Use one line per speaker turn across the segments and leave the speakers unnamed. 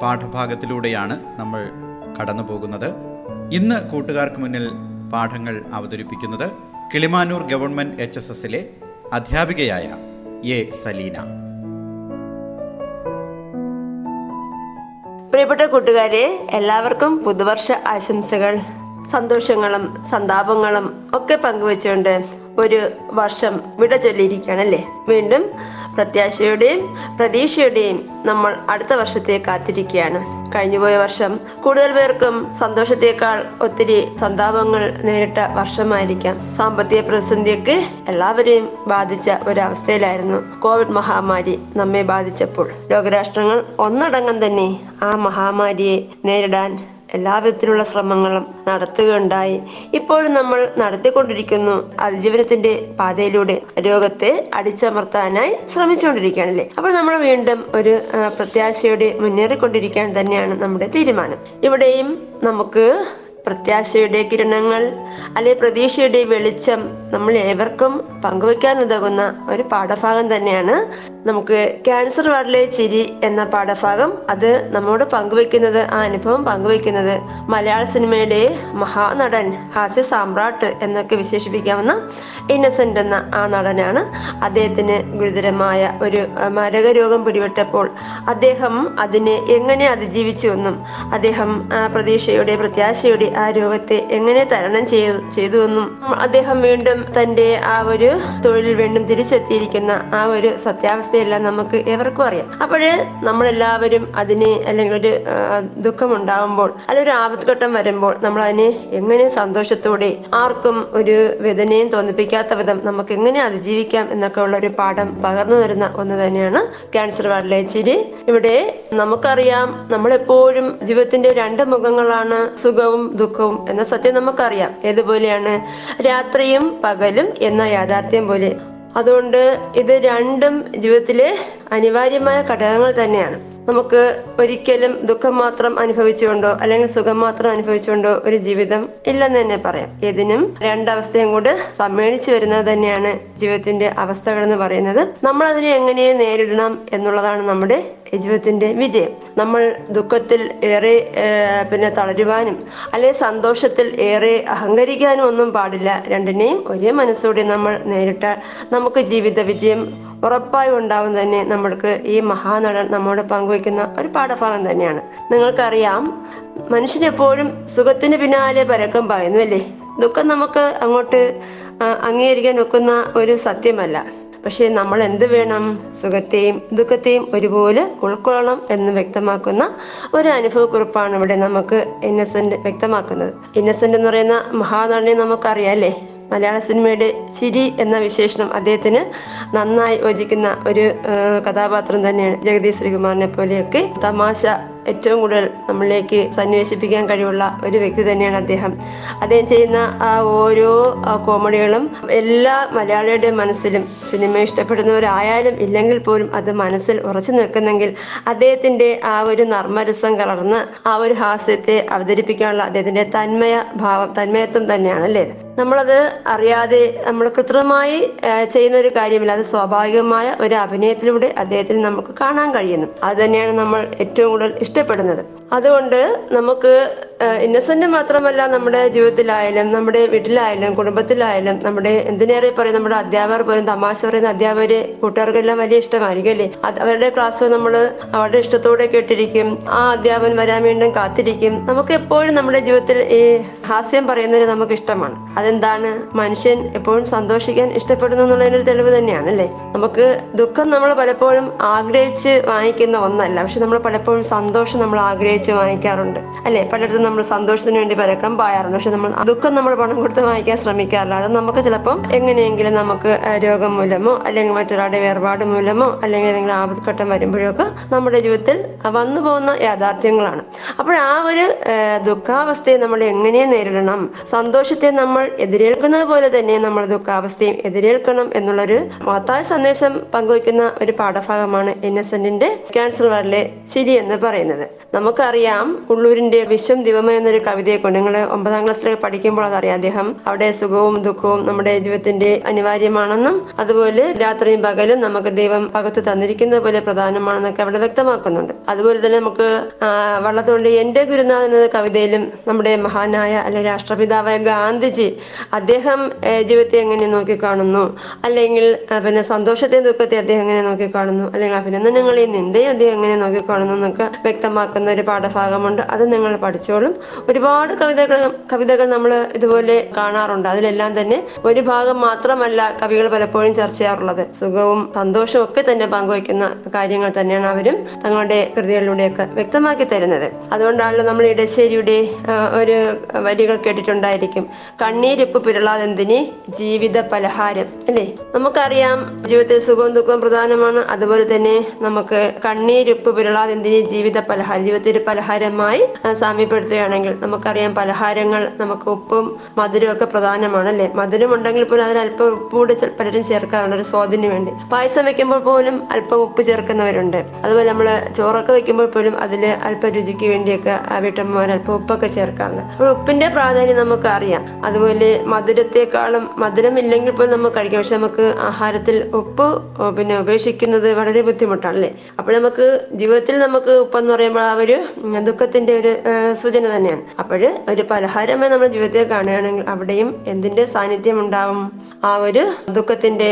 പാഠഭാഗത്തിലൂടെയാണ് നമ്മൾ കടന്നു പോകുന്നത് ഇന്ന് കൂട്ടുകാർക്ക് മുന്നിൽ പാഠങ്ങൾ അവതരിപ്പിക്കുന്നത് കിളിമാനൂർ ഗവൺമെന്റ് എച്ച് എസ് എസിലെ അധ്യാപികയായ എ സലീന.
പ്രിയപ്പെട്ട കൂട്ടുകാരെ എല്ലാവർക്കും പുതുവർഷ ആശംസകൾ. സന്തോഷങ്ങളും സന്താപങ്ങളും ഒക്കെ പങ്കുവെച്ചുകൊണ്ട് ഒരു വർഷം വിട ചൊല്ലിയിരിക്കുകയാണല്ലേ? വീണ്ടും പ്രത്യാശയുടെയും പ്രതീക്ഷയുടെയും നമ്മൾ അടുത്ത വർഷത്തെ കാത്തിരിക്കുകയാണ്. കഴിഞ്ഞുപോയ വർഷം കൂടുതൽ പേർക്കും സന്തോഷത്തേക്കാൾ ഒത്തിരി സന്താപങ്ങൾ നേരിട്ട വർഷമായിരിക്കാം. സാമ്പത്തിക പ്രതിസന്ധിയൊക്കെ എല്ലാവരെയും ബാധിച്ച ഒരവസ്ഥയിലായിരുന്നു. കോവിഡ് മഹാമാരി നമ്മെ ബാധിച്ചപ്പോൾ. ലോകരാഷ്ട്രങ്ങൾ ഒന്നടങ്കം തന്നെ ആ മഹാമാരിയെ നേരിടാൻ എല്ലാവിധത്തിലുള്ള ശ്രമങ്ങളും നടത്തുകയുണ്ടായി. ഇപ്പോഴും നമ്മൾ നടത്തിക്കൊണ്ടിരിക്കുന്നു അതിജീവനത്തിന്റെ പാതയിലൂടെ രോഗത്തെ അടിച്ചമർത്താനായി ശ്രമിച്ചുകൊണ്ടിരിക്കുകയാണല്ലേ? അപ്പോൾ നമ്മൾ വീണ്ടും ഒരു പ്രത്യാശയോടെ മുന്നേറിക്കൊണ്ടിരിക്കാൻ തന്നെയാണ് നമ്മുടെ തീരുമാനം. ഇവിടെയും നമുക്ക് പ്രത്യാശയുടെ കിരണങ്ങൾ അല്ലെ പ്രതീക്ഷയുടെ വെളിച്ചം നമ്മൾ ഏവർക്കും പങ്കുവെക്കാൻ ഉതകുന്ന ഒരു പാഠഭാഗം തന്നെയാണ്. നമുക്ക് ക്യാൻസർ വാർഡിലെ ചിരി എന്ന പാഠഭാഗം അത് നമ്മോട് പങ്കുവെക്കുന്നത് ആ അനുഭവം പങ്കുവെക്കുന്നത് മലയാള സിനിമയുടെ മഹാനടൻ ഹാസ്യ സാമ്രാട്ട് എന്നൊക്കെ വിശേഷിപ്പിക്കാവുന്ന ഇന്നസെന്റ് എന്ന ആ നടനാണ്. അദ്ദേഹത്തിന് ഗുരുതരമായ ഒരു മരക രോഗം പിടിപെട്ടപ്പോൾ അദ്ദേഹം അതിനെ എങ്ങനെ അതിജീവിച്ചു എന്നും അദ്ദേഹം പ്രതീക്ഷയുടെ പ്രത്യാശയുടെ ആ രോഗത്തെ എങ്ങനെ തരണം ചെയ്തു ചെയ്തുവെന്നും അദ്ദേഹം വീണ്ടും തന്റെ ആ ഒരു തൊഴിലിൽ വീണ്ടും തിരിച്ചെത്തിയിരിക്കുന്ന ആ ഒരു സത്യാവസ്ഥയെല്ലാം നമുക്ക് എവർക്കും അറിയാം. അപ്പോഴ് നമ്മളെല്ലാവരും അതിനെ അല്ലെങ്കിൽ ഒരു ദുഃഖം ദുഃഖമുണ്ടാകുമ്പോൾ അല്ലെങ്കിൽ ഒരു ആപത്ഘട്ടം വരുമ്പോൾ നമ്മൾ അതിനെ എങ്ങനെ സന്തോഷത്തോടെ ആർക്കും ഒരു വേദനയും തോന്നിപ്പിക്കാത്ത വിധം നമുക്ക് എങ്ങനെ അതിജീവിക്കാം എന്നൊക്കെ ഉള്ള ഒരു പാഠം പകർന്നു തരുന്ന ഒന്ന് തന്നെയാണ് ക്യാൻസർ വാർഡിലെ ചിരി. ഇവിടെ നമുക്കറിയാം നമ്മളെപ്പോഴും ജീവിതത്തിന്റെ രണ്ട് മുഖങ്ങളാണ് സുഖവും ദുഃഖവും എന്ന സത്യം നമുക്കറിയാം. ഏതുപോലെയാണ്? രാത്രിയും പകലും എന്ന യാഥാർത്ഥ്യം പോലെ. അതുകൊണ്ട് ഇത് രണ്ടും ജീവിതത്തിലെ അനിവാര്യമായ ഘടകങ്ങൾ തന്നെയാണ്. നമുക്ക് ഒരിക്കലും ദുഃഖം മാത്രം അനുഭവിച്ചുകൊണ്ടോ അല്ലെങ്കിൽ സുഖം മാത്രം അനുഭവിച്ചുകൊണ്ടോ ഒരു ജീവിതം ഇല്ലെന്ന് തന്നെ പറയാം. ഇതിനും രണ്ടവസ്ഥയും കൂടെ സമ്മേളിച്ചു വരുന്നത് തന്നെയാണ്. ജീവിതത്തിന്റെ അവസ്ഥകൾ എന്ന് പറയുന്നത് നമ്മൾ അതിനെ എങ്ങനെ നേരിടണം എന്നുള്ളതാണ് നമ്മുടെ ജീവിതത്തിന്റെ വിജയം. നമ്മൾ ദുഃഖത്തിൽ ഏറെ പിന്നെ തളരുവാനും അല്ലെങ്കിൽ സന്തോഷത്തിൽ ഏറെ അഹങ്കരിക്കാനും ഒന്നും പാടില്ല. രണ്ടിനെയും ഒരേ മനസ്സോടെ നമ്മൾ നേരിട്ടാൽ നമുക്ക് ജീവിത വിജയം ഉറപ്പായി ഉണ്ടാവും തന്നെ നമ്മൾക്ക് ഈ മഹാനടൻ നമ്മോട് പങ്കുവയ്ക്കുന്ന ഒരു പാഠഭാഗം തന്നെയാണ്. നിങ്ങൾക്കറിയാം മനുഷ്യനെപ്പോഴും സുഖത്തിന് പിന്നാലെ പരക്കം പായുന്നു അല്ലേ? ദുഃഖം നമുക്ക് അങ്ങോട്ട് അംഗീകരിക്കാൻ ഒക്കുന്ന ഒരു സത്യമല്ല. പക്ഷെ നമ്മൾ എന്ത് വേണം? സുഖത്തെയും ദുഃഖത്തെയും ഒരുപോലെ ഉൾക്കൊള്ളണം എന്ന് വ്യക്തമാക്കുന്ന ഒരു അനുഭവക്കുറിപ്പാണ് ഇവിടെ നമുക്ക് ഇന്നസെന്റ് വ്യക്തമാക്കുന്നത്. ഇന്നസെന്റ് എന്ന് പറയുന്ന മഹാനടനെ നമുക്കറിയാം അല്ലേ മലയാള സിനിമയുടെ ചിരി എന്ന വിശേഷണം അദ്ദേഹത്തിന് നന്നായി യോജിക്കുന്ന ഒരു കഥാപാത്രം തന്നെയാണ് ജഗദീഷ് ശ്രീകുമാറിനെ പോലെയൊക്കെ തമാശ ഏറ്റവും കൂടുതൽ നമ്മളിലേക്ക് സന്നിവേശിപ്പിക്കാൻ കഴിവുള്ള ഒരു വ്യക്തി തന്നെയാണ് അദ്ദേഹം. അദ്ദേഹം ചെയ്യുന്ന ആ ഓരോ കോമഡികളും എല്ലാ മലയാളിയുടെ മനസ്സിലും സിനിമ ഇഷ്ടപ്പെടുന്നവരായാലും ഇല്ലെങ്കിൽ പോലും അത് മനസ്സിൽ ഉറച്ചു നിൽക്കുന്നെങ്കിൽ അദ്ദേഹത്തിന്റെ ആ ഒരു നർമ്മരസം കലർന്ന് ആ ഒരു ഹാസ്യത്തെ അവതരിപ്പിക്കാനുള്ള അദ്ദേഹത്തിന്റെ തന്മയ ഭാവം തന്മയത്വം തന്നെയാണ് അല്ലേ നമ്മളത് അറിയാതെ നമ്മൾ കൃത്രിമമായി ചെയ്യുന്ന ഒരു കാര്യമില്ല. അത് സ്വാഭാവികമായ ഒരു അഭിനയത്തിലൂടെ അദ്ദേഹത്തിന് നമുക്ക് കാണാൻ കഴിയുന്നു. അത് തന്നെയാണ് നമ്മൾ ഏറ്റവും കൂടുതൽ ഇഷ്ടപ്പെടുന്നത്. അതുകൊണ്ട് നമുക്ക് ഇന്നസെന്റ് മാത്രമല്ല നമ്മുടെ ജീവിതത്തിലായാലും നമ്മുടെ വീട്ടിലായാലും കുടുംബത്തിലായാലും നമ്മുടെ എന്തിനേറെ പറയും നമ്മുടെ അധ്യാപകർ പോലും തമാശ പറയുന്ന അധ്യാപകര് കൂട്ടുകാർക്കെല്ലാം വലിയ ഇഷ്ടമായിരിക്കും അല്ലേ? അവരുടെ ക്ലാസ് നമ്മൾ അവരുടെ ഇഷ്ടത്തോടെ കേട്ടിരിക്കും. ആ അധ്യാപകൻ വരാൻ വീണ്ടും കാത്തിരിക്കും. നമുക്ക് എപ്പോഴും നമ്മുടെ ജീവിതത്തിൽ ഈ ഹാസ്യം പറയുന്നവര് നമുക്ക് ഇഷ്ടമാണ്. അതെന്താണ്? മനുഷ്യൻ എപ്പോഴും സന്തോഷിക്കാൻ ഇഷ്ടപ്പെടുന്നു എന്നുള്ളതിനൊരു തെളിവ് തന്നെയാണ് അല്ലേ? നമുക്ക് ദുഃഖം നമ്മൾ പലപ്പോഴും ആഗ്രഹിച്ച് വാങ്ങിക്കുന്ന ഒന്നല്ല. പക്ഷെ നമ്മൾ പലപ്പോഴും സന്തോഷം നമ്മൾ ആഗ്രഹിച്ച് വാങ്ങിക്കാറുണ്ട്. അല്ലെ? പലയിടത്തും നമ്മൾ സന്തോഷത്തിന് വേണ്ടി പരക്കം പായാറുണ്ട്. പക്ഷെ നമ്മൾ ദുഃഖം നമ്മൾ പണം കൊടുത്ത് വാങ്ങിക്കാൻ ശ്രമിക്കാറില്ല. അത് നമുക്ക് ചിലപ്പം എങ്ങനെയെങ്കിലും നമുക്ക് രോഗം മൂലമോ അല്ലെങ്കിൽ മറ്റൊരാളുടെ വേർപാട് മൂലമോ അല്ലെങ്കിൽ ഏതെങ്കിലും ആപത്ഘട്ടം വരുമ്പോഴൊക്കെ നമ്മുടെ ജീവിതത്തിൽ വന്നു പോകുന്ന യാഥാർത്ഥ്യങ്ങളാണ്. അപ്പോൾ ആ ഒരു ദുഃഖാവസ്ഥയെ നമ്മൾ എങ്ങനെ നേരിടണം? സന്തോഷത്തെ നമ്മൾ എതിരേൽക്കുന്നത് പോലെ തന്നെ നമ്മൾ ദുഃഖാവസ്ഥയും എതിരേൽക്കണം എന്നുള്ളൊരു മഹത്തായ സന്ദേശം പങ്കുവയ്ക്കുന്ന ഒരു പാഠഭാഗമാണ് ഇന്നസെന്റിന്റെ ക്യാൻസർ വാർഡിലെ ചിരി എന്ന് പറയുന്നത്. നമുക്കറിയാം ഉള്ളൂരിന്റെ വിശ്വം ദിവമ എന്നൊരു കവിതയെ കൊണ്ട് നിങ്ങൾ ഒമ്പതാം ക്ലാസ്സിൽ പഠിക്കുമ്പോൾ അതറിയാം അദ്ദേഹം അവിടെ സുഖവും ദുഃഖവും നമ്മുടെ ജീവിതത്തിന്റെ അനിവാര്യമാണെന്നും അതുപോലെ രാത്രിയും പകലും നമുക്ക് ദൈവം പകത്ത് തന്നിരിക്കുന്നത് പോലെ പ്രധാനമാണെന്നൊക്കെ അവിടെ വ്യക്തമാക്കുന്നുണ്ട്. അതുപോലെ തന്നെ നമുക്ക് വള്ളത്തോണ്ട് എന്റെ ഗുരുനാഥൻ എന്ന കവിതയിലും നമ്മുടെ മഹാനായ അല്ലെങ്കിൽ രാഷ്ട്രപിതാവായ ഗാന്ധിജി അദ്ദേഹം ജീവിതത്തെ എങ്ങനെ നോക്കിക്കാണുന്നു? അല്ലെങ്കിൽ പിന്നെ സന്തോഷത്തെ ദുഃഖത്തെ അദ്ദേഹം എങ്ങനെ നോക്കിക്കാണുന്നു? അല്ലെങ്കിൽ അഭിനന്ദനങ്ങളെയും നിന്ദയും അദ്ദേഹം എങ്ങനെ നോക്കിക്കാണുന്നു എന്നൊക്കെ വ്യക്തമാക്കുന്ന ഒരു പാഠഭാഗമുണ്ട്. അത് നിങ്ങൾ പഠിച്ചോളും. ഒരുപാട് കവിതകൾ കവിതകൾ നമ്മൾ ഇതുപോലെ കാണാറുണ്ട്. അതിലെല്ലാം തന്നെ ഒരു ഭാഗം മാത്രമല്ല കവികൾ പലപ്പോഴും ചർച്ച ചെയ്യാറുള്ളത്. സുഖവും സന്തോഷവും ഒക്കെ തന്നെ പങ്കുവയ്ക്കുന്ന കാര്യങ്ങൾ തന്നെയാണ് അവരും തങ്ങളുടെ കൃതികളിലൂടെയൊക്കെ വ്യക്തമാക്കി തരുന്നത്. അതുകൊണ്ടാണല്ലോ നമ്മൾ ഇടശ്ശേരിയുടെ ഒരു വരികൾ കേട്ടിട്ടുണ്ടായിരിക്കും. കണ്ണീരിപ്പ് പുരളാതെന്തിന്? ജീവിത പലഹാരം. അല്ലേ? നമുക്കറിയാം ജീവിതത്തിൽ സുഖവും ദുഃഖവും പ്രധാനമാണ്. അതുപോലെ തന്നെ നമുക്ക് കണ്ണീരിപ്പ് പുരളാതെന്തിന്? ജീവിത പലഹാരം. ജീവിതത്തിൽ പലഹാരമായി സാമ്യപ്പെടുത്തുകയാണെങ്കിൽ നമുക്കറിയാം പലഹാരങ്ങൾ നമുക്ക് ഉപ്പും മധുരവും ഒക്കെ പ്രധാനമാണ് അല്ലേ മധുരം ഉണ്ടെങ്കിൽ പോലും അതിൽ അല്പം ഉപ്പ് കൂടി പലരും ചേർക്കാറുണ്ട് ഒരു സ്വാദിന് വേണ്ടി. പായസം വെക്കുമ്പോൾ പോലും അല്പം ഉപ്പ് ചേർക്കുന്നവരുണ്ട്. അതുപോലെ നമ്മൾ ചോറൊക്കെ വെക്കുമ്പോൾ പോലും അതിൽ അല്പം രുചിക്ക് വേണ്ടിയൊക്കെ ആ വീട്ടമ്മമാർ അല്പം ഉപ്പൊക്കെ ചേർക്കാറുണ്ട്. അപ്പോൾ ഉപ്പിന്റെ പ്രാധാന്യം നമുക്ക് അറിയാം അതുപോലെ മധുരത്തെക്കാളും മധുരം ഇല്ലെങ്കിൽ പോലും നമുക്ക് കഴിക്കാം. പക്ഷെ നമുക്ക് ആഹാരത്തിൽ ഉപ്പ് പിന്നെ ഉപേക്ഷിക്കുന്നത് വളരെ ബുദ്ധിമുട്ടാണ് അല്ലേ? അപ്പോൾ നമുക്ക് ജീവിതത്തിൽ നമുക്ക് ഉപ്പെന്ന് പറയുമ്പോൾ ആ ഒരു ദുഃഖത്തിന്റെ ഒരു സൂചന തന്നെയാണ്. അപ്പോൾ ഒരു പലഹാരമായി നമ്മുടെ ജീവിതത്തെ കാണുകയാണെങ്കിൽ അവിടെയും എന്തിന്റെ സാന്നിധ്യം ഉണ്ടാവും? ആ ഒരു ദുഃഖത്തിന്റെ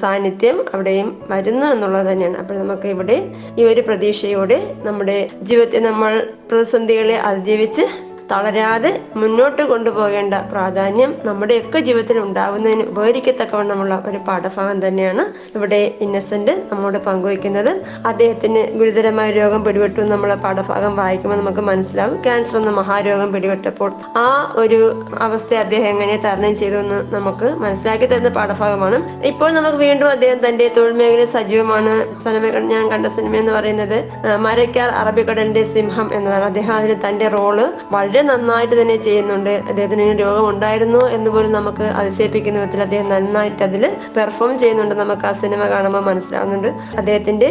സാന്നിധ്യം അവിടെയും വരുന്നു എന്നുള്ളത് തന്നെയാണ്. അപ്പോൾ നമുക്ക് ഇവിടെ ഈ ഒരു പ്രതീക്ഷയോടെ നമ്മുടെ ജീവിതത്തെ നമ്മൾ പ്രതിസന്ധികളെ അതിജീവിച്ച് തളരാതെ മുന്നോട്ട് കൊണ്ടുപോകേണ്ട പ്രാധാന്യം നമ്മുടെയൊക്കെ ജീവിതത്തിൽ ഉണ്ടാവുന്നതിന് ഉപകരിക്കത്തക്കവണ്ണമുള്ള ഒരു പാഠഭാഗം തന്നെയാണ് ഇവിടെ ഇന്നസെന്റ് നമ്മോട് പങ്കുവയ്ക്കുന്നത്. അദ്ദേഹത്തിന് ഗുരുതരമായ രോഗം പിടിപെട്ടു നമ്മൾ പാഠഭാഗം വായിക്കുമ്പോൾ നമുക്ക് മനസ്സിലാവും. ക്യാൻസർ എന്ന മഹാരോഗം പിടിപെട്ടപ്പോൾ ആ ഒരു അവസ്ഥയെ അദ്ദേഹം എങ്ങനെ തരണം ചെയ്തു എന്ന് നമുക്ക് മനസ്സിലാക്കി തരുന്ന പാഠഭാഗമാണ്. ഇപ്പോൾ നമുക്ക് വീണ്ടും അദ്ദേഹം തന്റെ തൊഴിൽ മേഖല സജീവമാണ്. സിനിമ ഞാൻ കണ്ട സിനിമ എന്ന് പറയുന്നത് മരക്കാർ അറബിക്കടലിന്റെ സിംഹം എന്നതാണ്. അദ്ദേഹം അതിൽ തന്റെ റോൾ വളരെ നന്നായിട്ട് തന്നെ ചെയ്യുന്നുണ്ട്. അദ്ദേഹത്തിന് രോഗം ഉണ്ടായിരുന്നു എന്ന് പോലും നമുക്ക് അതിശയിപ്പിക്കുന്ന വിധത്തിൽ അദ്ദേഹം നന്നായിട്ട് അതിൽ പെർഫോം ചെയ്യുന്നുണ്ട് നമുക്ക് ആ സിനിമ കാണുമ്പോൾ മനസ്സിലാവുന്നുണ്ട്. അദ്ദേഹത്തിന്റെ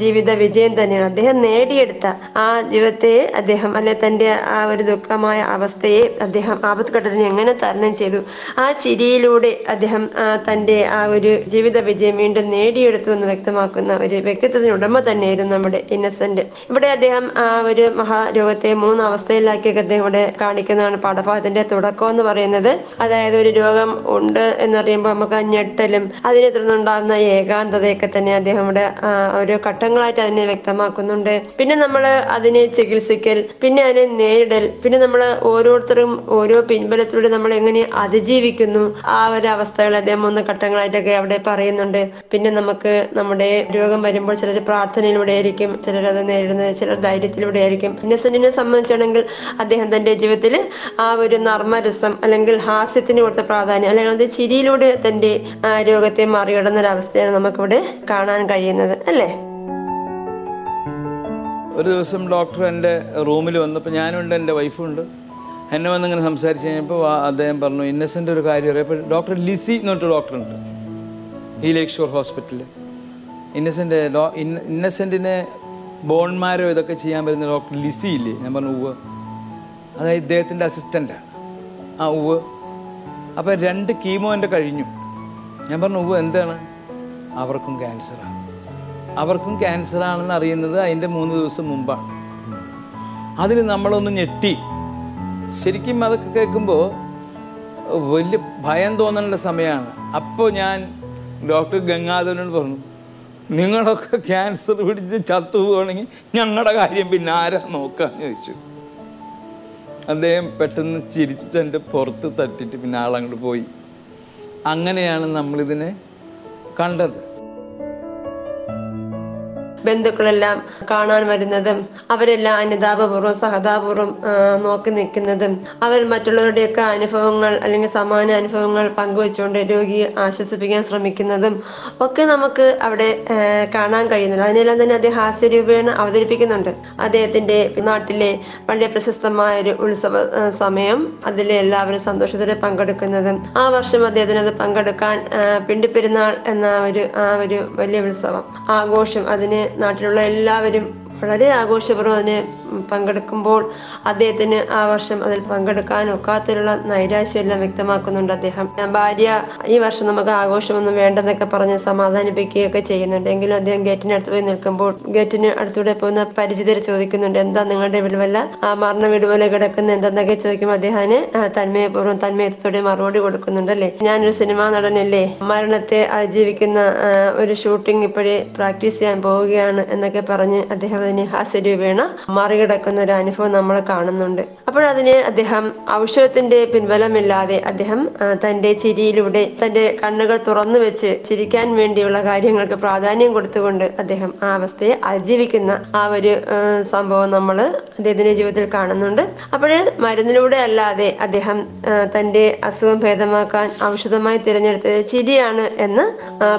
ജീവിത വിജയം തന്നെയാണ്. അദ്ദേഹം നേടിയെടുത്ത ആ ജീവിതത്തെ അദ്ദേഹം അല്ലെ തന്റെ ആ ഒരു ദുഃഖമായ അവസ്ഥയെ അദ്ദേഹം ആപത്ഘട്ടത്തിന് എങ്ങനെ തരണം ചെയ്തു? ആ ചിരിയിലൂടെ അദ്ദേഹം തന്റെ ആ ഒരു ജീവിത വിജയം വീണ്ടും നേടിയെടുത്തു എന്ന് വ്യക്തമാക്കുന്ന ഒരു വ്യക്തിത്വത്തിന് ഉടമ തന്നെയായിരുന്നു നമ്മുടെ ഇന്നസെന്റ്. ഇവിടെ അദ്ദേഹം ആ ഒരു മഹാരോഗത്തെ മൂന്ന് അവസ്ഥയിലാക്കിയൊക്കെ അദ്ദേഹം ഇവിടെ കാണിക്കുന്നതാണ് പാഠഭാഗത്തിന്റെ തുടക്കം എന്ന് പറയുന്നത് അതായത് ഒരു രോഗം ഉണ്ട് എന്നറിയുമ്പോൾ നമുക്ക് ഞെട്ടലും അതിനെ തുടർന്നുണ്ടാകുന്ന ഏകാന്തതയൊക്കെ തന്നെ അദ്ദേഹം ഇവിടെ ഓരോ ഘട്ടങ്ങളായിട്ട് അതിനെ വ്യക്തമാക്കുന്നുണ്ട്. പിന്നെ നമ്മൾ അതിനെ ചികിത്സിക്കൽ പിന്നെ അതിനെ നേരിടൽ പിന്നെ നമ്മൾ ഓരോരുത്തരും ഓരോ പിൻബലത്തിലൂടെ നമ്മൾ എങ്ങനെ അതിജീവിക്കുന്നു ആ ഒരു അവസ്ഥകൾ അദ്ദേഹം മൂന്ന് ഘട്ടങ്ങളായിട്ടൊക്കെ അവിടെ പറയുന്നുണ്ട്. പിന്നെ നമുക്ക് നമ്മുടെ രോഗം വരുമ്പോൾ ചിലർ പ്രാർത്ഥനയിലൂടെ ആയിരിക്കും ചിലർ അത് നേരിടുന്നത് ചിലർ ധൈര്യത്തിലൂടെ ആയിരിക്കും. ഇന്നസെന്റിനെ സംബന്ധിച്ചാണെങ്കിൽ അദ്ദേഹം തന്റെ ജീവിതത്തിൽ ആ ഒരു നർമ്മരസം അല്ലെങ്കിൽ ഹാസ്യത്തിന് കൊടുത്ത പ്രാധാന്യം അല്ലെങ്കിൽ അത് ചിരിയിലൂടെ തന്റെ ആ, രോഗത്തെ മറികടന്ന ഒരു അവസ്ഥയാണ് നമുക്കിവിടെ കാണാൻ കഴിയുന്നത്. അല്ലേ?
ഒരു ദിവസം ഡോക്ടർ എന്റെ റൂമിൽ വന്നപ്പോൾ ഞാനുണ്ട് എന്റെ വൈഫുണ്ട്. എന്നെ വന്നിങ്ങനെ സംസാരിച്ച് കഴിഞ്ഞപ്പോൾ അദ്ദേഹം പറഞ്ഞു ഇന്നസെന്റ് ഒരു കാര്യം അറിയാം. ഡോക്ടർ ലിസി എന്ന് പറഞ്ഞിട്ട് ഡോക്ടറുണ്ട് ഈ ലേക്ക് ഷോർ ഹോസ്പിറ്റലിൽ. ഇന്നസെന്റ് ഡോ ഇന്ന ഇന്നസെന്റിനെ ബോൺമാരോ ഇതൊക്കെ ചെയ്യാൻ പറ്റുന്ന ഡോക്ടർ ലിസി ഇല്ലേ? ഞാൻ പറഞ്ഞു ഉവ്വ്. അതായത് ഇദ്ദേഹത്തിന്റെ അസിസ്റ്റന്റാണ് ആ ഉവ് അപ്പോൾ രണ്ട് കീമോ എന്റെ കഴിഞ്ഞു. ഞാൻ പറഞ്ഞു ഉവ് എന്താണ്? അവർക്കും ക്യാൻസറാണ് അവർക്കും ക്യാൻസറാണെന്ന് അറിയുന്നത് അതിന്റെ മൂന്ന് ദിവസം മുമ്പാണ്. അതിന് നമ്മളൊന്ന് ഞെട്ടി. ശരിക്കും അതൊക്കെ കേൾക്കുമ്പോൾ വലിയ ഭയം തോന്നേണ്ട സമയമാണ്. അപ്പോൾ ഞാൻ ഡോക്ടർ ഗംഗാധരനോട് പറഞ്ഞു നിങ്ങളൊക്കെ ക്യാൻസർ പിടിച്ച് ചത്തു പോകണമെങ്കിൽ ഞങ്ങളുടെ കാര്യം പിന്നെ ആരാ നോക്കാന്ന് ചോദിച്ചു. അദ്ദേഹം പെട്ടെന്ന് ചിരിച്ചിട്ട് എന്റെ പുറത്ത് തട്ടിയിട്ട് പിന്നെ ആളങ്ങോട്ട് പോയി. അങ്ങനെയാണ് നമ്മളിതിനെ കണ്ടത്.
ബന്ധുക്കളെല്ലാം കാണാൻ വരുന്നതും അവരെല്ലാം അനുതാപപൂർവം സഹതാപൂർവം നോക്കി നിൽക്കുന്നതും അവർ മറ്റുള്ളവരുടെയൊക്കെ അനുഭവങ്ങൾ അല്ലെങ്കിൽ സമാന അനുഭവങ്ങൾ പങ്കുവെച്ചുകൊണ്ട് രോഗിയെ ആശ്വസിപ്പിക്കാൻ ശ്രമിക്കുന്നതും ഒക്കെ നമുക്ക് അവിടെ കാണാൻ കഴിയുന്നുണ്ട്. അതിനെല്ലാം തന്നെ അദ്ദേഹം ഹാസ്യരൂപേണ അവതരിപ്പിക്കുന്നുണ്ട്. അദ്ദേഹത്തിന്റെ നാട്ടിലെ വളരെ പ്രശസ്തമായ ഒരു ഉത്സവ സമയം അതിലെ എല്ലാവരും സന്തോഷത്തോടെ പങ്കെടുക്കുന്നതും ആ വർഷം അദ്ദേഹത്തിന് അത് പങ്കെടുക്കാൻ പിണ്ടിപ്പെരുന്നാൾ എന്ന ഒരു ആ ഒരു വലിയ ഉത്സവം ആഘോഷം അതിന് നാട്ടിലുള്ള എല്ലാവരും വളരെ ആഘോഷപൂർവം അതിന് പങ്കെടുക്കുമ്പോൾ അദ്ദേഹത്തിന് ആ വർഷം അതിൽ പങ്കെടുക്കാൻ ഒക്കാത്തതിലുള്ള നൈരാശ്യമെല്ലാം വ്യക്തമാക്കുന്നുണ്ട് അദ്ദേഹം. ഭാര്യ ഈ വർഷം നമുക്ക് ആഘോഷമൊന്നും വേണ്ടെന്നൊക്കെ പറഞ്ഞ് സമാധാനിപ്പിക്കുകയൊക്കെ ചെയ്യുന്നുണ്ട്. എങ്കിലും അദ്ദേഹം ഗേറ്റിനടുത്ത് പോയി നിൽക്കുമ്പോൾ ഗേറ്റിന് അടുത്തൂടെ പോകുന്ന പരിചിതർ ചോദിക്കുന്നുണ്ട് എന്താ നിങ്ങളുടെ വിടുവല്ല? ആ മരണ വിടുവല കിടക്കുന്ന എന്തെന്നൊക്കെ ചോദിക്കുമ്പോൾ അദ്ദേഹത്തിന് തന്മയപൂർവം തന്മയത്തോടെ മറുപടി കൊടുക്കുന്നുണ്ട് അല്ലേ? ഞാനൊരു സിനിമാ നടനല്ലേ? മരണത്തെ അതിജീവിക്കുന്ന ഒരു ഷൂട്ടിംഗ് ഇപ്പോഴേ പ്രാക്ടീസ് ചെയ്യാൻ പോവുകയാണ് എന്നൊക്കെ പറഞ്ഞ് അദ്ദേഹം അതിന് ഹാസ്യരൂപേണ മറികടക്കുന്ന ഒരു അനുഭവം നമ്മൾ കാണുന്നുണ്ട്. അപ്പോഴതിന് അദ്ദേഹം ഔഷധത്തിന്റെ പിൻബലമില്ലാതെ അദ്ദേഹം തന്റെ ചിരിയിലൂടെ തന്റെ കണ്ണുകൾ തുറന്നു വെച്ച് ചിരിക്കാൻ വേണ്ടിയുള്ള കാര്യങ്ങൾക്ക് പ്രാധാന്യം കൊടുത്തുകൊണ്ട് അദ്ദേഹം ആ അവസ്ഥയെ അതിജീവിക്കുന്ന ആ ഒരു സംഭവം നമ്മൾ അദ്ദേഹത്തിന്റെ ജീവിതത്തിൽ കാണുന്നുണ്ട്. അപ്പോൾ മരുന്നിലൂടെ അല്ലാതെ അദ്ദേഹം തന്റെ അസുഖം ഭേദമാക്കാൻ ഔഷധമായി തിരഞ്ഞെടുത്തത് ചിരിയാണ് എന്ന്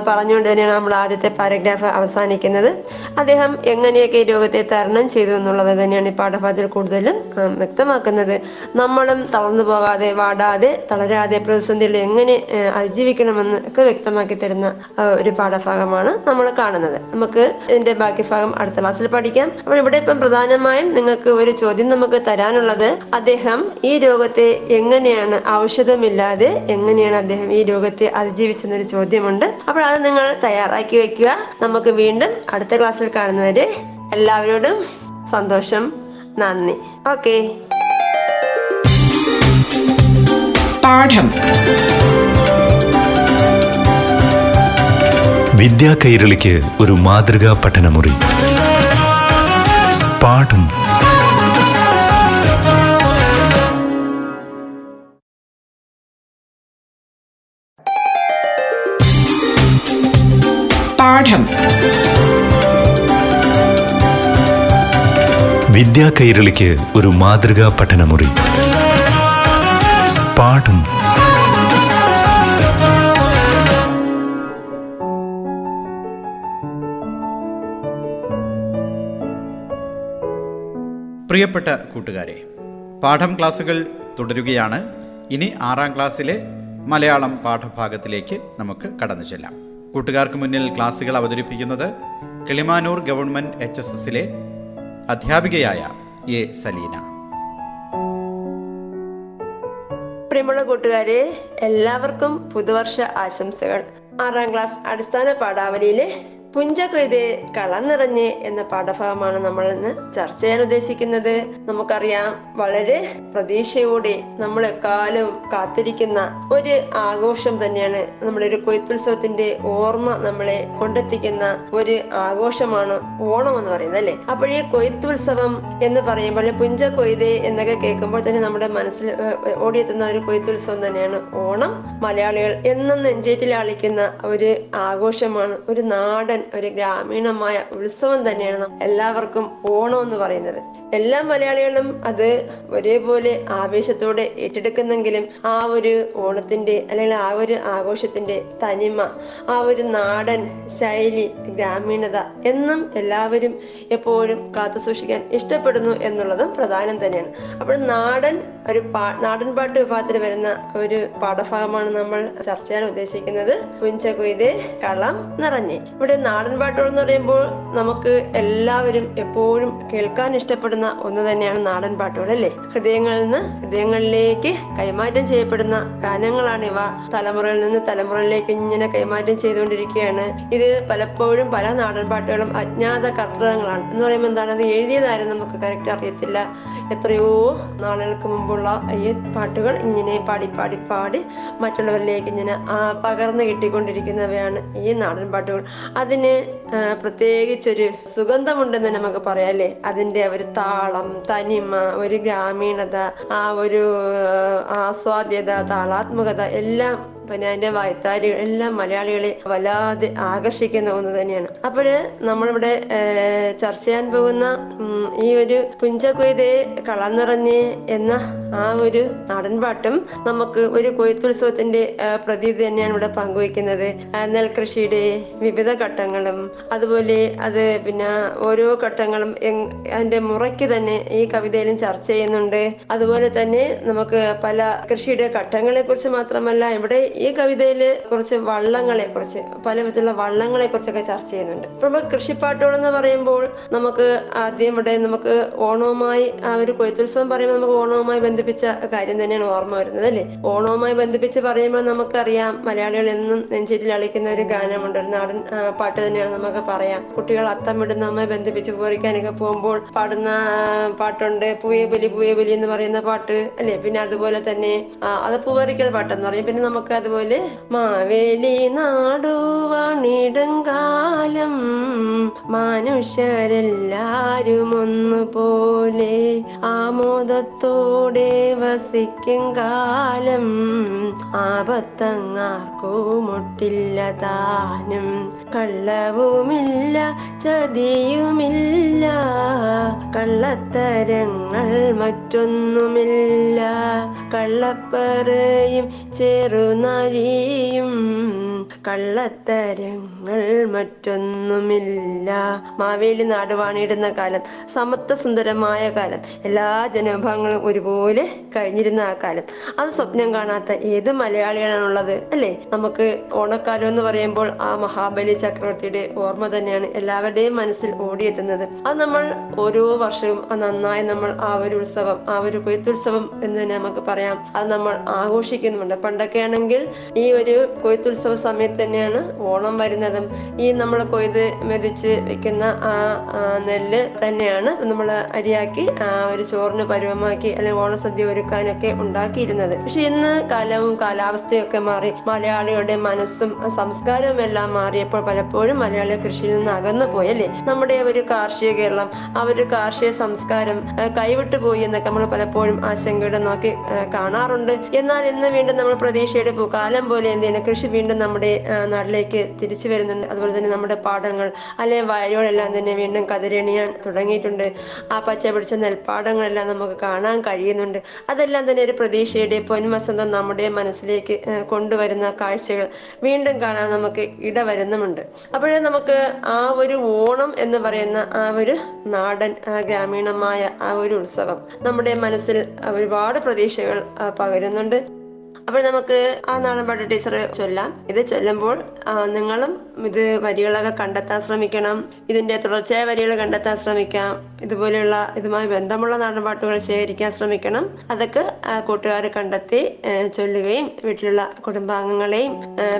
പറഞ്ഞുകൊണ്ട് തന്നെയാണ് നമ്മൾ ആദ്യത്തെ പാരഗ്രാഫ് അവസാനിക്കുന്നത്. അദ്ദേഹം എങ്ങനെയൊക്കെ ഈ രോഗത്തെ തരണം ചെയ്തു എന്നുള്ളത് തന്നെയാണ് ഈ പാഠഭാഗത്തിൽ കൂടുതലും വ്യക്തമാക്കുന്നത്. നമ്മളും തളർന്നു പോകാതെ വാടാതെ തളരാതെ പ്രതിസന്ധികൾ എങ്ങനെ അതിജീവിക്കണമെന്ന് ഒക്കെ വ്യക്തമാക്കി തരുന്ന ഒരു പാഠഭാഗമാണ് നമ്മൾ കാണുന്നത്. നമുക്ക് ഇതിന്റെ ബാക്കി ഭാഗം അടുത്ത ക്ലാസ്സിൽ പഠിക്കാം. അപ്പോൾ ഇവിടെ ഇപ്പം പ്രധാനമായും നിങ്ങൾക്ക് ഒരു ചോദ്യം നമുക്ക് തരാനുള്ളത് അദ്ദേഹം ഈ രോഗത്തെ എങ്ങനെയാണ് ഔഷധമില്ലാതെ എങ്ങനെയാണ് അദ്ദേഹം ഈ രോഗത്തെ അതിജീവിച്ചെന്നൊരു ചോദ്യമുണ്ട്. അപ്പോൾ അത് നിങ്ങൾ തയ്യാറാക്കി വെക്കുക നമുക്ക് വീണ്ടും അടുത്ത ക്ലാസ്സിൽ കാണുന്നവരെ എല്ലാവരോടും സന്തോഷം. നന്ദി. ഓക്കെ.
പാഠം.
വിദ്യാ കൈരളിക്ക് ഒരു മാതൃകാ പഠനമുറി. പാഠം.
പാഠം.
വിദ്യാ കൈരളിക്ക് ഒരു മാതൃകാ പഠനമുറി. പാഠം.
പ്രിയപ്പെട്ട കൂട്ടുകാരെ പാഠം ക്ലാസ്സുകൾ തുടരുകയാണ്. ഇനി ആറാം ക്ലാസ്സിലെ മലയാളം പാഠഭാഗത്തിലേക്ക് നമുക്ക് കടന്നു ചെല്ലാം. കൂട്ടുകാർക്ക് മുന്നിൽ ക്ലാസ്സുകൾ അവതരിപ്പിക്കുന്നത് കിളിമാനൂർ ഗവൺമെന്റ് എച്ച് എസ് എസിലെ അധ്യാപികയായ എ സലീന.
പ്രിയമുള്ള കൂട്ടുകാരെ എല്ലാവർക്കും പുതുവർഷ ആശംസകൾ. ആറാം ക്ലാസ് അടിസ്ഥാന പാഠാവലിയിലെ പുഞ്ചകൊയ്ത് കളം നിറഞ്ഞ് എന്ന പാഠഭാഗമാണ് നമ്മൾ ഇന്ന് ചർച്ച ചെയ്യാൻ ഉദ്ദേശിക്കുന്നത്. നമുക്കറിയാം വളരെ പ്രതീക്ഷയോടെ നമ്മൾ എക്കാലവും കാത്തിരിക്കുന്ന ഒരു ആഘോഷം തന്നെയാണ് നമ്മുടെ ഒരു കൊയ്ത്തുത്സവത്തിന്റെ ഓർമ്മ നമ്മളെ കൊണ്ടെത്തിക്കുന്ന ഒരു ആഘോഷമാണ് ഓണം എന്ന് പറയുന്നത് അല്ലെ? അപ്പോൾ ഈ കൊയ്ത്തുത്സവം എന്ന് പറയുമ്പോൾ പുഞ്ച കൊയ്ത് എന്നൊക്കെ കേൾക്കുമ്പോൾ തന്നെ നമ്മുടെ മനസ്സിൽ ഓടിയെത്തുന്ന ഒരു കൊയ്ത്തുത്സവം തന്നെയാണ് ഓണം. മലയാളികൾ എന്നും നെഞ്ചേറ്റിൽ ആളിക്കുന്ന ഒരു ആഘോഷമാണ് ഒരു നാടൻ ഒരു ഗ്രാമീണമായ ഉത്സവം തന്നെയാണ് എല്ലാവർക്കും ഓണം എന്ന് പറയുന്നത്. എല്ലാ മലയാളികളും അത് ഒരേപോലെ ആവേശത്തോടെ ഏറ്റെടുക്കുന്നെങ്കിലും ആ ഒരു ഓണത്തിന്റെ അല്ലെങ്കിൽ ആ ഒരു ആഘോഷത്തിന്റെ തനിമ ആ ഒരു നാടൻ ശൈലി ഗ്രാമീണത എന്നും എല്ലാവരും എപ്പോഴും കാത്തു സൂക്ഷിക്കാൻ ഇഷ്ടപ്പെടുന്നു എന്നുള്ളതും പ്രധാനം തന്നെയാണ്. അപ്പോൾ നാടൻ ഒരു പാ നാടൻ പാട്ട് വിഭാഗത്തിൽ വരുന്ന ഒരു പാഠഭാഗമാണ് നമ്മൾ ചർച്ച ചെയ്യാൻ ഉദ്ദേശിക്കുന്നത്. പുഞ്ച കൊയ്ത് കളം നിറഞ്ഞ്. ഇവിടെ നാടൻ പാട്ടുകൾ എന്ന് പറയുമ്പോൾ നമുക്ക് എല്ലാവരും എപ്പോഴും കേൾക്കാൻ ഇഷ്ടപ്പെടുന്ന ഒന്ന് തന്നെയാണ് നാടൻ പാട്ടുകൾ അല്ലേ? ഹൃദയങ്ങളിൽ നിന്ന് ഹൃദയങ്ങളിലേക്ക് കൈമാറ്റം ചെയ്യപ്പെടുന്ന ഗാനങ്ങളാണ് ഇവ. തലമുറയിൽ നിന്ന് തലമുറയിലേക്ക് ഇങ്ങനെ കൈമാറ്റം ചെയ്തുകൊണ്ടിരിക്കുകയാണ്. ഇത് പലപ്പോഴും പല നാടൻ പാട്ടുകളും അജ്ഞാത കർത്തകങ്ങളാണ് എന്ന് പറയുമ്പോൾ എന്താണ്? അത് എഴുതിയതാരും നമുക്ക് കറക്റ്റ് അറിയത്തില്ല. എത്രയോ നാളുകൾക്ക് മുമ്പുള്ള ഈ പാട്ടുകൾ ഇങ്ങനെ പാടി പാടി പാടി മറ്റുള്ളവരിലേക്ക് ഇങ്ങനെ പകർന്നു കിട്ടിക്കൊണ്ടിരിക്കുന്നവയാണ് ഈ നാടൻ പാട്ടുകൾ. അതിന് പ്രത്യേകിച്ചൊരു സുഗന്ധമുണ്ടെന്ന് നമുക്ക് പറയാം അല്ലേ? അതിന്റെ ഒരു താളം തനിമ ഒരു ഗ്രാമീണത ആ ഒരു ആസ്വാദ്യത താളാത്മകത എല്ലാം പിന്നെ അതിന്റെ വായ്ത്താരികൾ എല്ലാം മലയാളികളെ വല്ലാതെ ആകർഷിക്കുന്ന ഒന്ന് തന്നെയാണ്. അപ്പോഴ് നമ്മളിവിടെ ചർച്ച ചെയ്യാൻ പോകുന്ന ഈ ഒരു പുഞ്ചകൊയ്തേ കളന്നിറഞ്ഞ് എന്ന ആ ഒരു നാടൻപാട്ടും നമുക്ക് ഒരു കൊയ്ത്തുത്സവത്തിന്റെ പ്രതീതി തന്നെയാണ് ഇവിടെ പങ്കുവയ്ക്കുന്നത്. ആ, നെൽകൃഷിയുടെ വിവിധ ഘട്ടങ്ങളും അതുപോലെ അത് പിന്നെ ഓരോ ഘട്ടങ്ങളും അതിന്റെ മുറയ്ക്ക് തന്നെ ഈ കവിതയിലും ചർച്ച ചെയ്യുന്നുണ്ട്. അതുപോലെ തന്നെ നമുക്ക് പല കൃഷിയുടെ ഘട്ടങ്ങളെ കുറിച്ച് മാത്രമല്ല ഇവിടെ ഈ കവിതയിൽ കുറച്ച് വള്ളങ്ങളെ കുറിച്ച് പല വിധത്തിലുള്ള വള്ളങ്ങളെ കുറിച്ചൊക്കെ ചർച്ച ചെയ്യുന്നുണ്ട്. നമുക്ക് കൃഷിപ്പാട്ടുകൾ എന്ന് പറയുമ്പോൾ നമുക്ക് ആദ്യം ഇവിടെ നമുക്ക് ഓണവുമായി ആ ഒരു കൊയ്ത്തുത്സവം പറയുമ്പോൾ നമുക്ക് ഓണവുമായി ബന്ധിപ്പിച്ച കാര്യം തന്നെയാണ് ഓർമ്മ വരുന്നത് അല്ലേ? ഓണവുമായി ബന്ധിപ്പിച്ച് പറയുമ്പോൾ നമുക്കറിയാം മലയാളികൾ എന്നും നെഞ്ചേറ്റിൽ അളിക്കുന്ന ഒരു ഗാനമുണ്ട് ഒരു നാടൻ പാട്ട് തന്നെയാണ് നമുക്ക് പറയാം. കുട്ടികൾ അത്തം ഇടുന്നതുമായി ബന്ധിപ്പിച്ച് പൂരിക്കാനൊക്കെ പോകുമ്പോൾ പാടുന്ന പാട്ടുണ്ട്. പൂയ ബലി പൂയ ബലി എന്ന് പറയുന്ന പാട്ട് അല്ലേ? പിന്നെ അതുപോലെ തന്നെ അത് പൂവറിക്കൽ പാട്ടെന്ന് പറയും. പിന്നെ നമുക്ക് അതുപോലെ മാവേലി നാടുവാണിടുങ്കാലം മനുഷ്യരെല്ലാരും ഒന്നുപോലെ ആമോദത്തോടെ വസിക്കും കാലം ആപത്തങ്ങാർക്കുമൊട്ടില്ല താനും കള്ളവുമില്ല ചതിയുമില്ല. കള്ളത്തരങ്ങൾ മറ്റൊന്നുമില്ല. കള്ളപ്പറയും ചെറുനഴിയും കള്ളത്തരങ്ങൾ മറ്റൊന്നുമില്ല. മാവേലി നാട് വാണിടുന്ന കാലം സമത്വ സുന്ദരമായ കാലം. എല്ലാ ജനവിഭാഗങ്ങളും ഒരുപോലെ കഴിഞ്ഞിരുന്ന ആ കാലം. അത് സ്വപ്നം കാണാത്ത ഏത് മലയാളിയാണുള്ളത് അല്ലേ? നമുക്ക് ഓണക്കാലം എന്ന് പറയുമ്പോൾ ആ മഹാബലി ചക്രവർത്തിയുടെ ഓർമ്മ തന്നെയാണ് എല്ലാവരുടെയും മനസ്സിൽ ഓടിയെത്തുന്നത്. അത് നമ്മൾ ഓരോ വർഷവും ആ നന്നായി നമ്മൾ ആ ഒരു ഉത്സവം ആ ഒരു കൊയ്ത്തുത്സവം എന്ന് തന്നെ നമുക്ക് പറയാം. അത് നമ്മൾ ആഘോഷിക്കുന്നുണ്ട്. പണ്ടൊക്കെ ആണെങ്കിൽ ഈ ഒരു കൊയ്ത്തുത്സവ സമയത്ത് തന്നെയാണ് ഓണം വരുന്നതും. ഈ നമ്മൾ കൊയ്ത് മെതിച്ച് വെക്കുന്ന ആ നെല്ല് തന്നെയാണ് നമ്മൾ അരിയാക്കി ആ ഒരു ചോറിന് പരുവമാക്കി അല്ലെങ്കിൽ ഓണസദ്യ ഒരുക്കാനൊക്കെ ഉണ്ടാക്കിയിരുന്നത്. പക്ഷെ ഇന്ന് കാലവും കാലാവസ്ഥയൊക്കെ മാറി മലയാളിയുടെ മനസ്സും സംസ്കാരവും എല്ലാം മാറിയപ്പോൾ പലപ്പോഴും മലയാളി കൃഷിയിൽ നിന്ന് അകന്നു പോയല്ലേ? നമ്മുടെ ഒരു കാർഷിക കേരളം ആ ഒരു കാർഷിക സംസ്കാരം കൈവിട്ടു പോയി എന്നൊക്കെ നമ്മൾ പലപ്പോഴും ആശങ്കയുടെ നോക്കി കാണാറുണ്ട്. എന്നാൽ ഇന്ന് വീണ്ടും നമ്മൾ പ്രതീക്ഷയുടെ കാലം പോലെ എന്ത് കൃഷി വീണ്ടും നമ്മുടെ നാട്ടിലേക്ക് തിരിച്ചു വരുന്നുണ്ട്. അതുപോലെ തന്നെ നമ്മുടെ പാടങ്ങൾ അല്ലെ വയലുകളെല്ലാം തന്നെ വീണ്ടും കതിരണിയാൻ തുടങ്ങിയിട്ടുണ്ട്. ആ പച്ച പിടിച്ച നെൽപ്പാടങ്ങളെല്ലാം നമുക്ക് കാണാൻ കഴിയുന്നുണ്ട്. അതെല്ലാം തന്നെ ഒരു പ്രതീക്ഷയുടെ പൊൻവസന്തം നമ്മുടെ മനസ്സിലേക്ക് കൊണ്ടുവരുന്ന കാഴ്ചകൾ വീണ്ടും കാണാൻ നമുക്ക് ഇടവരുന്നുമുണ്ട്. അപ്പോഴേ നമുക്ക് ആ ഒരു ഓണം എന്ന് പറയുന്ന ആ ഒരു നാടൻ ഗ്രാമീണമായ ആ ഒരു ഉത്സവം നമ്മുടെ മനസ്സിൽ ഒരുപാട് പ്രതീക്ഷകൾ പകരുന്നുണ്ട്. അപ്പോൾ നമുക്ക് ആ നാടൻ പാട്ട് ടീച്ചർ ചൊല്ലാം. ഇത് ചൊല്ലുമ്പോൾ നിങ്ങളും ഇത് വരികളൊക്കെ കണ്ടെത്താൻ ശ്രമിക്കണം. ഇതിന്റെ തുടർച്ചയായ വരികൾ കണ്ടെത്താൻ ശ്രമിക്കാം. ഇതുപോലെയുള്ള ഇതുമായി ബന്ധമുള്ള നാടൻ പാട്ടുകൾ ശേഖരിക്കാൻ ശ്രമിക്കണം. അതൊക്കെ കൂട്ടുകാർ കണ്ടെത്തി ചൊല്ലുകയും വീട്ടിലുള്ള കുടുംബാംഗങ്ങളെയും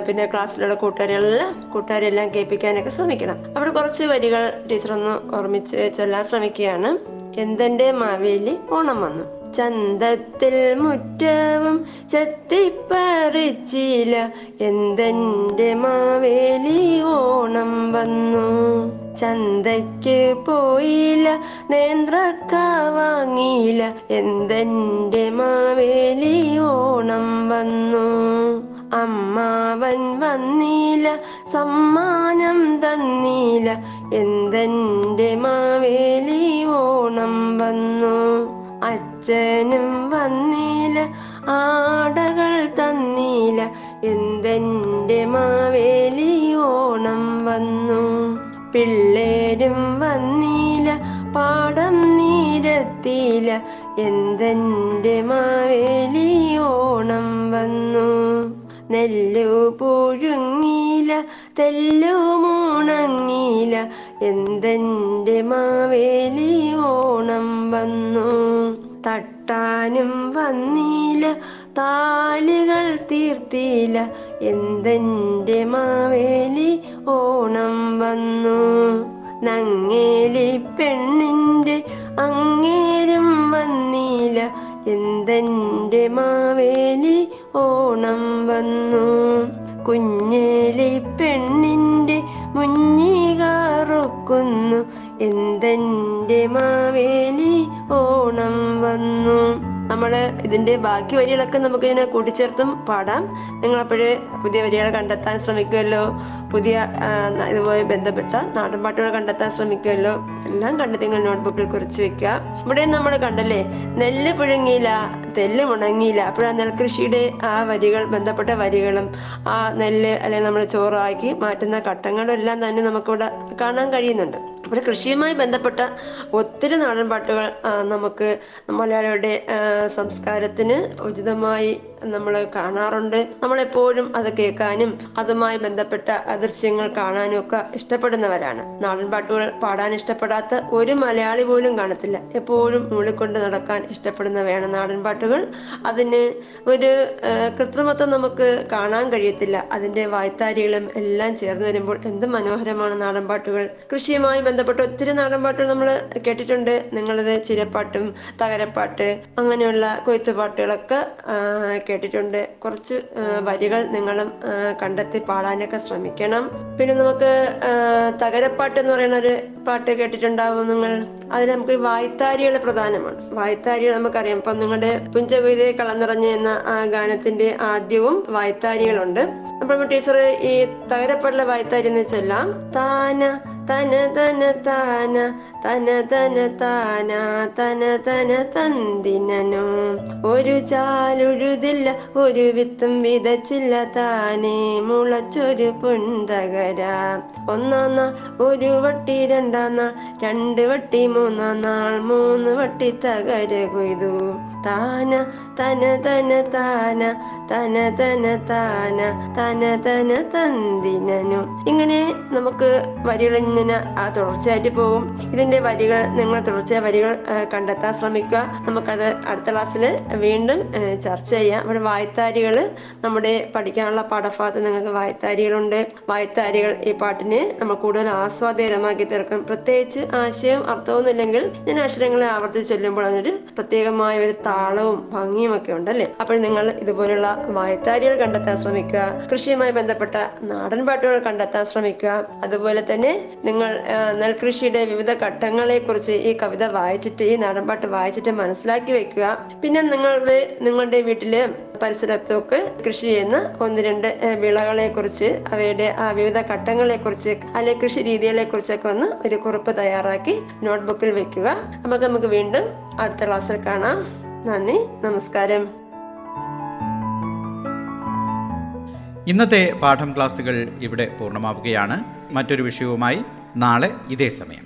പിന്നെ ക്ലാസ്സിലുള്ള കൂട്ടുകാരെല്ലാം കൂട്ടുകാരെല്ലാം കേൾപ്പിക്കാനൊക്കെ ശ്രമിക്കണം. അവിടെ കുറച്ച് വരികൾ ടീച്ചർ ഒന്ന് ഓർമ്മിച്ച് ചൊല്ലാൻ ശ്രമിക്കുകയാണ്. എന്തെന്റെ മാവേലി ഓണം വന്നു. ചന്തത്തിൽ മുറ്റവും ചെത്തിപ്പറിച്ചില്ല എന്തെന്റെ മാവേലി ഓണം വന്നു. ചന്തയ്ക്ക് പോയില്ല നേന്ത്രക്ക വാങ്ങിയില്ല എന്തെന്റെ മാവേലി ഓണം വന്നു. അമ്മാവൻ വന്നില്ല സമ്മാനം തന്നില്ല എന്തെന്റെ മാവേലി ഓണം വന്നു. അച്ഛനും വന്നില്ല ആടകൾ തന്നില്ല എന്തെന്റെ മാവേലി ഓണം വന്നു. പിള്ളേരും വന്നില്ല പാടം നീരത്തില്ല എന്തെന്റെ മാവേലി ഓണം വന്നു. നെല്ലു പുഴുങ്ങിയില്ല തെല്ലു മൂണങ്ങില എന്തെന്റെ മാവേലി ഓണം വന്നു. തട്ടാനും വന്നില്ല താലികൾ തീർത്തില്ല എന്തെന്റെ മാവേലി ഓണം വന്നു. നങ്ങേലി പെണ്ണിന്റെ അങ്ങേരും വന്നില്ല എന്തെന്റെ മാവേലി ഓണം വന്നു. കുഞ്ഞേലി പെണ്ണിന്റെ മുഞ്ഞികാറുപ്പ ഓർക്കുന്നു എന്തെന്റെ മാവേലി ഓണം വന്നു. നമ്മൾ ഇതിന്റെ ബാക്കി വരികളൊക്കെ നമുക്ക് ഇതിനെ കൂട്ടിച്ചേർത്തും പാടാം. നിങ്ങൾ അപ്പോഴേ പുതിയ വരികൾ കണ്ടെത്താൻ ശ്രമിക്കുമല്ലോ പുതിയ ഇതുമായി ബന്ധപ്പെട്ട നാടൻ പാട്ടുകൾ കണ്ടെത്താൻ ശ്രമിക്കുമല്ലോ എല്ലാം കണ്ടെത്തി നിങ്ങൾ നോട്ട്ബുക്കിൽ കുറിച്ച് വെക്കുക. ഇവിടെ നമ്മൾ കണ്ടല്ലേ നെല്ല് പുഴുങ്ങിയില്ല തെല്ല് ഉണങ്ങിയില്ല അപ്പോഴാ നെൽകൃഷിയുടെ ആ വരികൾ ബന്ധപ്പെട്ട വരികളും ആ നെല്ല് അല്ലെങ്കിൽ നമ്മൾ ചോറാക്കി മാറ്റുന്ന ഘട്ടങ്ങളും എല്ലാം തന്നെ നമുക്കിവിടെ കാണാൻ കഴിയുന്നുണ്ട്. അപ്പോൾ കൃഷിയുമായി ബന്ധപ്പെട്ട ഒത്തിരി നാടൻ പാട്ടുകൾ നമുക്ക് മലയാളിയുടെ സംസ്കാരത്തിന് ഉചിതമായി നമ്മൾ കാണാറുണ്ട്. നമ്മൾ എപ്പോഴും അത് കേൾക്കാനും അതുമായി ബന്ധപ്പെട്ട ദൃശ്യങ്ങൾ കാണാനും ഒക്കെ ഇഷ്ടപ്പെടുന്നവരാണ്. നാടൻ പാട്ടുകൾ പാടാൻ ഇഷ്ടപ്പെടാത്ത ഒരു മലയാളി പോലും കാണത്തില്ല. എപ്പോഴും മൂളിക്കൊണ്ട് നടക്കാൻ ഇഷ്ടപ്പെടുന്നവയാണ് നാടൻ പാട്ടുകൾ. അതിന് ഒരു കൃത്രിമത്വം നമുക്ക് കാണാൻ കഴിയത്തില്ല. അതിന്റെ വായ്ത്താരികളും എല്ലാം ചേർന്ന് വരുമ്പോൾ എന്ത് മനോഹരമാണ് നാടൻ പാട്ടുകൾ. കൃഷിയുമായി ബന്ധപ്പെട്ട ഒത്തിരി നാടൻ പാട്ടുകൾ നമ്മൾ കേട്ടിട്ടുണ്ട്. നിങ്ങളത് ചിരപ്പാട്ടും തകരപ്പാട്ട് അങ്ങനെയുള്ള കൊയ്ത്ത് പാട്ടുകളൊക്കെ ആ, കേട്ടിട്ടുണ്ട്. കുറച്ച് വരികൾ നിങ്ങളും കണ്ടെത്തി പാടാനൊക്കെ ശ്രമിക്കണം. പിന്നെ നമുക്ക് തകരപ്പാട്ട് എന്ന് പറയുന്ന ഒരു പാട്ട് കേട്ടിട്ടുണ്ടാവും നിങ്ങൾ. അതിൽ നമുക്ക് വായ്ത്താരികൾ പ്രധാനമാണ്. വായ്ത്താരികൾ നമുക്കറിയാം. ഇപ്പം നിങ്ങളുടെ പുഞ്ചകൊയ്തേ കളന്നിറഞ്ഞ എന്ന ആ ഗാനത്തിന്റെ ആദ്യവും വായ്ത്താരികളുണ്ട്. അപ്പോൾ ടീച്ചർ ഈ തകരപ്പാട്ടിലെ വായ്ത്താരി എന്ന് വെച്ചല്ല. താന തന തന താന തന തന താന തന തന തന്തിനനോ ഒരു ചാലുഴുതില്ല ഒരു വിത്തും വിതച്ചില്ല താനേ. മുളച്ചൊരു പുന്തകര. ഒന്നാം നാൾ ഒരു വട്ടി രണ്ടാം നാൾ രണ്ട് വട്ടി മൂന്നാം നാൾ മൂന്ന് വട്ടി തകര കൊയ്തു. താന തന തന താന തന തന താന തന തന തന്തിനനു ഇങ്ങനെ നമുക്ക് വരികൾ ഇങ്ങനെ ആ തുടർച്ചയായിട്ട് പോകും ഇതിന്റെ വരികൾ നിങ്ങൾ തുടർച്ചയായ വരികൾ കണ്ടെത്താൻ ശ്രമിക്കുക. നമുക്കത് അടുത്ത ക്ലാസ്സിൽ വീണ്ടും ചർച്ച ചെയ്യാം. ഇവിടെ വായത്താരികൾ നമ്മുടെ പഠിക്കാനുള്ള പാഠഭാഗത്ത് നിങ്ങൾക്ക് വായത്താരികളുണ്ട്. വായത്താരികൾ ഈ പാട്ടിന് നമ്മൾ കൂടുതൽ ആസ്വാദ്യകരമാക്കി തീർക്കും. പ്രത്യേകിച്ച് ആശയം അർത്ഥവും ഇല്ലെങ്കിൽ ഞാൻ അക്ഷരങ്ങളെ ആവർത്തിച്ച് ചൊല്ലുമ്പോൾ അതിനൊരു പ്രത്യേകമായ ഒരു താളവും ഭംഗിയും ഒക്കെ ഉണ്ടല്ലേ? അപ്പോൾ നിങ്ങൾ ഇതുപോലുള്ള വായത്താരികൾ കണ്ടെത്താൻ ശ്രമിക്കുക. കൃഷിയുമായി ബന്ധപ്പെട്ട നാടൻ പാട്ടുകൾ കണ്ടെത്താൻ ശ്രമിക്കുക. അതുപോലെ തന്നെ നിങ്ങൾ നെൽകൃഷിയുടെ വിവിധ ഘട്ടങ്ങളെ കുറിച്ച് ഈ കവിത വായിച്ചിട്ട് ഈ നാടൻ പാട്ട് വായിച്ചിട്ട് മനസ്സിലാക്കി വെക്കുക. പിന്നെ നിങ്ങളുടെ നിങ്ങളുടെ വീട്ടിൽ പരിസരത്തൊക്കെ കൃഷി ചെയ്യുന്ന ഒന്ന് രണ്ട് വിളകളെ കുറിച്ച് അവയുടെ ആ വിവിധ ഘട്ടങ്ങളെ കുറിച്ച് അല്ലെ കൃഷി രീതികളെ കുറിച്ചൊക്കെ ഒന്ന് ഒരു കുറിപ്പ് തയ്യാറാക്കി നോട്ട്ബുക്കിൽ വെക്കുക. അപ്പൊ നമുക്ക് വീണ്ടും അടുത്ത ക്ലാസ്സിൽ കാണാം. നന്ദി നമസ്കാരം.
ഇന്നത്തെ പാഠം ക്ലാസ്സുകൾ ഇവിടെ പൂർണമാവുകയാണ്. മറ്റൊരു വിഷയവുമായി നാളെ ഇതേ സമയം.